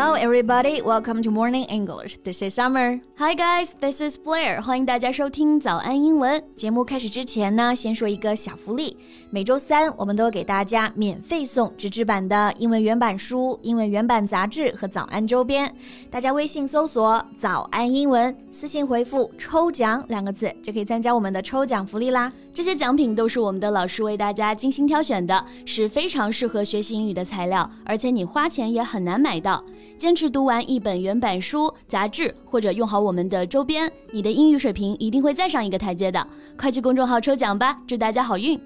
Hello, everybody. Welcome to Morning English. This is Summer. Hi, guys. This is Blair. 欢迎大家收听早安英文节目。开始之前呢，先说一个小福利。每周三，我们都给大家免费送纸质版的英文原版书、英文原版杂志和早安周边。大家微信搜索“早安英文”，私信回复“抽奖”两个字，就可以参加我们的抽奖福利啦。这些奖品都是我们的老师为大家精心挑选的，是非常适合学习英语的材料，而且你花钱也很难买到。坚持读完一本原版书、杂志，或者用好我们的周边，你的英语水平一定会再上一个台阶的。快去公众号抽奖吧，祝大家好运！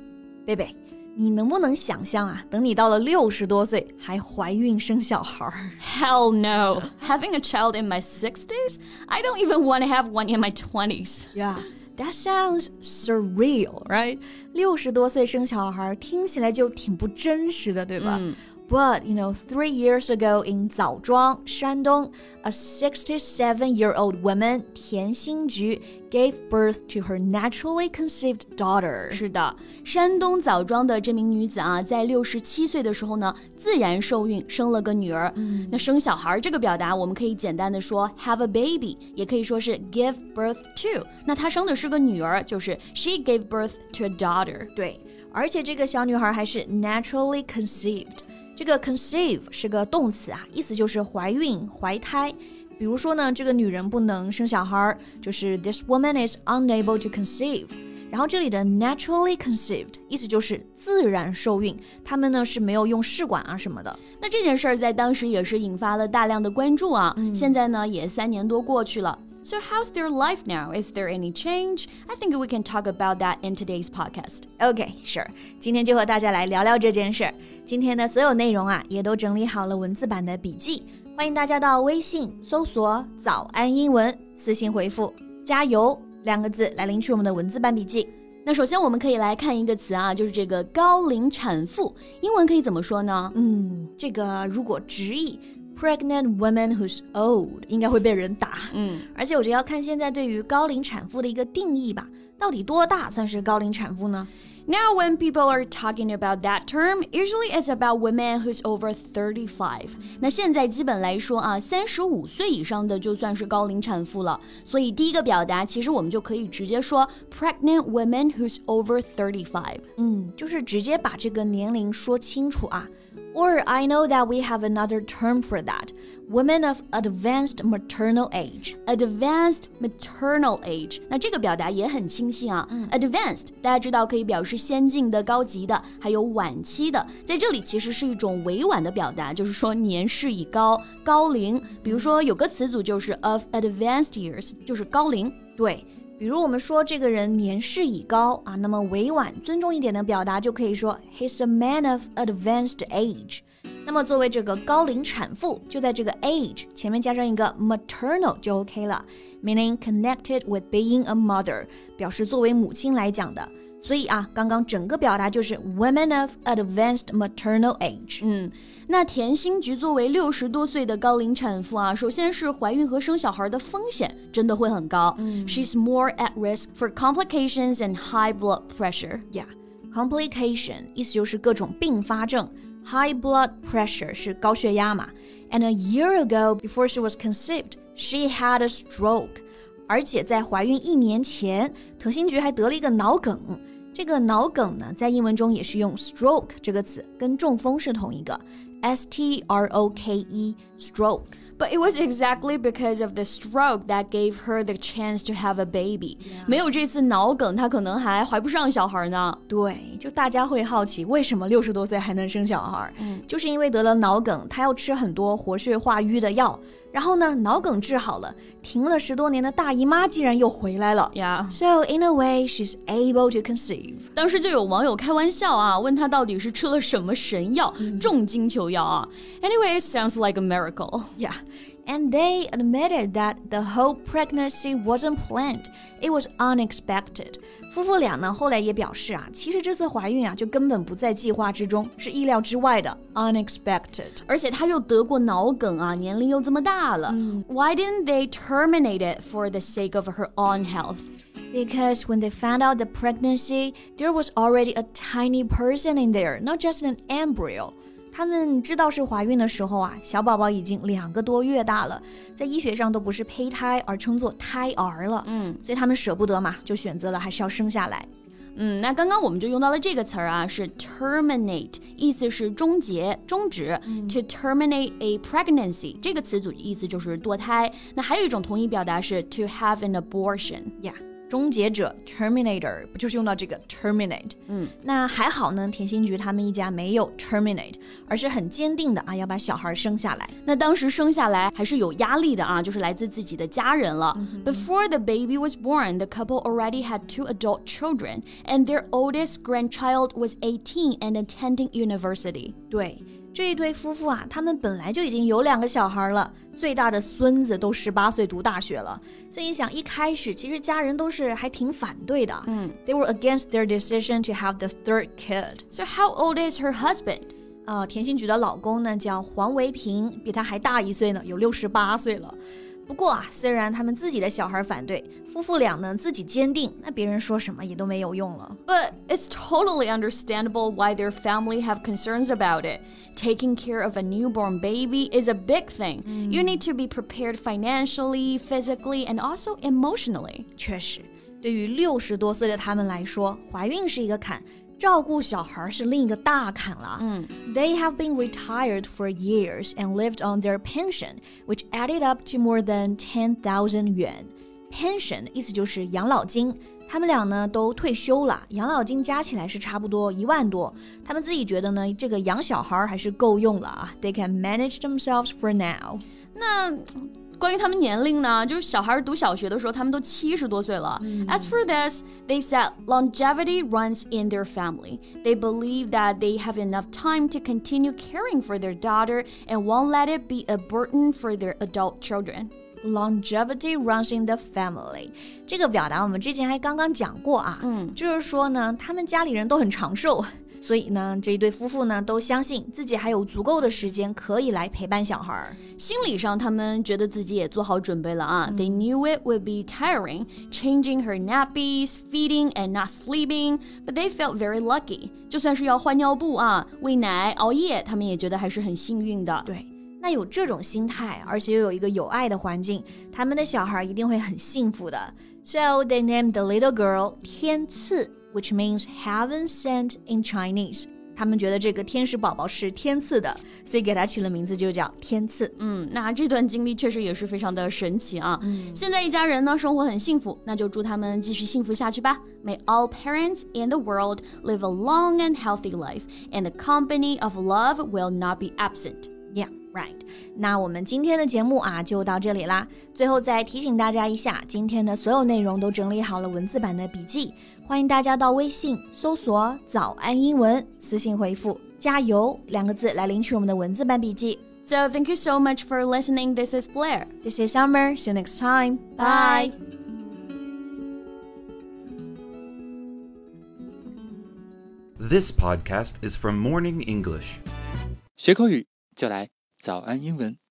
贝贝，你能不能想象啊？等你到了六十多岁还怀孕生小孩？Hell no! Having a child in my sixties? I don't even want to have one in my twenties. Yeah. That sounds surreal, right? 六十多岁生小孩，听起来就挺不真实的，对吧？But, you know, three years ago in Zaozhuang, Shandong, a 67 year old woman, Tian Xinju, gave birth to her naturally conceived daughter. 是的，山东枣庄的这名女子啊，在六十七岁的时候呢，自然受孕生了个女儿。嗯、那生小孩这个表达，我们可以简单的说 have a baby，也可以说是 give birth to。那她生的是个女儿，就是 she gave birth to a daughter。对，而且这个小女孩还是 naturally conceived。这个 conceive 是个动词啊，意思就是怀孕、怀胎。比如说呢，这个女人不能生小孩，就是 this woman is unable to conceive。然后这里的 naturally conceived 意思就是自然受孕，他们呢是没有用试管啊什么的。那这件事儿在当时也是引发了大量的关注啊。嗯、现在呢也三年多过去了。So how's their life now? Is there any change? I think we can talk about that in today's podcast. Okay, sure. 今天就和大家来聊聊这件事。今天的所有内容啊，也都整理好了文字版的笔记，欢迎大家到微信搜索“早安英文”，私信回复“加油”两个字来领取我们的文字版笔记。那首先我们可以来看一个词啊，就是这个高龄产妇，英文可以怎么说呢？嗯，这个如果直译。Pregnant woman who's old 应该会被人打，嗯，而且我觉得要看现在对于高龄产妇的一个定义吧，到底多大算是高龄产妇呢？Now, when people are talking about that term, usually it's about women who's over thirty-five. 那现在基本来说啊，三十五岁以上的就算是高龄产妇了。所以第一个表达，其实我们就可以直接说 pregnant women who's over thirty-five。嗯，就是直接把这个年龄说清楚啊。 or I know that we have another term for that women of advanced maternal age. Advanced maternal age，那这个表达也很清晰啊。嗯、Advanced 大家知道可以表示先进的、高级的，还有晚期的，在这里其实是一种委婉的表达，就是说年事已高、高龄。比如说有个词组就是 of advanced years，就是高龄。对。 比如我们说这个人年事已高啊，那么委婉尊重一点的表达就可以说 He's a man of advanced age。那么作为这个高龄产妇，就在这个 age 前面加上一个 maternal 就 OK 了，meaning connected with being a mother，表示作为母亲来讲的。所以啊，刚刚整个表达就是 women of advanced maternal age。嗯，那田新菊作为六十多岁的高龄产妇啊，首先是怀孕和生小孩的风险真的会很高。嗯，She's more at risk for complications and high blood pressure. Yeah, complication 意思就是各种并发症。High blood pressure 是高血压嘛。And a year ago, before she was conceived, she had a stroke. 而且在怀孕一年前，田新菊还得了一个脑梗。这个脑梗呢，在英文中也是用 stroke 这个词，跟中风是同一个，s t r o k e stroke。But it was exactly because of the stroke that gave her the chance to have a baby。没有这次脑梗，她可能还怀不上小孩呢。对，就大家会好奇，为什么六十多岁还能生小孩？嗯，就是因为得了脑梗，她要吃很多活血化瘀的药。然后呢，脑梗治好了，停了十多年的大姨妈竟然又回来了。Yeah. So in a way, she's able to conceive. 当时就有网友开玩笑啊，问她到底是吃了什么神药，重金求药啊。Anyway, sounds like a miracle. Yeah. And they admitted that the whole pregnancy wasn't planned. It was unexpected. 夫妇俩呢后来也表示啊，其实这次怀孕啊就根本不在计划之中，是意料之外的，unexpected。而且她又得过脑梗啊，年龄又这么大了。嗯、Why didn't they terminate it for the sake of her own health? Because when they found out the pregnancy, there was already a tiny person in there, not just an embryo. 他们知道是怀孕的时候啊，小宝宝已经两个多月大了，在医学上都不是胚胎，而称作胎儿了。嗯，所以他们舍不得嘛，就选择了还是要生下来。嗯，那刚刚我们就用到了这个词儿啊，是 terminate，意思是终结、终止。To terminate a pregnancy 这个词组意思就是堕胎。那还有一种同义表达是 to have an abortion。呀。终结者 Terminator 不就是用到这个 terminate？嗯，那还好呢，田新菊他们一家没有 terminate，而是很坚定的啊要把小孩生下来。那当时生下来还是有压力的啊，就是来自自己的家人了。Mm -hmm. Before the baby was born, the couple already had two adult children, and their oldest grandchild was 18 and attending university. 对。这一对夫妇啊，他们本来就已经有两个小孩了，最大的孙子都十八岁读大学了，所以想一开始其实家人都是还挺反对的。嗯，They were against their decision to have the third kid. So how old is her husband? 呃，田心菊的老公呢叫黄维平，比她还大一岁呢，有六十八岁了。不过啊，虽然他们自己的小孩反对，夫妇俩呢自己坚定，那别人说什么也都没有用了。But it's totally understandable why their family have concerns about it. Taking care of a newborn baby is a big thing. You need to be prepared financially, physically, and also emotionally. 确实，对于六十多岁的他们来说，怀孕是一个坎。 照顾小孩是另一个大坎了。嗯，They have been retired for years and lived on their pension, which added up to more than ten thousand yuan. Pension 意思就是养老金。他们俩呢都退休了，养老金加起来是差不多一万多。他们自己觉得呢，这个养小孩还是够用了啊。They can manage themselves for now. 那关于他们年龄呢，就是小孩读小学的时候，他们都七十多岁了。As for this, they said longevity runs in their family. They believe that they have enough time to continue caring for their daughter and won't let it be a burden for their adult children. Longevity runs in the family，这个表达我们之前还刚刚讲过啊，嗯，就是说呢，他们家里人都很长寿。 所以呢，这一对夫妇呢都相信自己还有足够的时间可以来陪伴小孩儿。心理上，他们觉得自己也做好准备了啊。They knew it would be tiring, changing her nappies, feeding and not sleeping, but they felt very lucky. 就算是要换尿布啊、喂奶、熬夜，他们也觉得还是很幸运的。对，那有这种心态，而且又有一个有爱的环境，他们的小孩一定会很幸福的。So they named the little girl 天赐。which means heaven sent in Chinese。他们觉得这个天使宝宝是天赐的，所以给他取了名字就叫天赐。嗯，那这段经历确实也是非常的神奇啊。嗯、现在一家人呢生活很幸福，那就祝他们继续幸福下去吧。May all parents in the world live a long and healthy life, and the company of love will not be absent. Yeah. Right，那我们今天的节目啊就到这里啦。最后再提醒大家一下，今天的所有内容都整理好了文字版的笔记，欢迎大家到微信搜索“早安英文”，私信回复“加油”两个字来领取我们的文字版笔记。 So thank you so much for listening. This is Blair. This is Summer. See you next time. Bye. This podcast is from Morning English. 学口语 就来早安英文。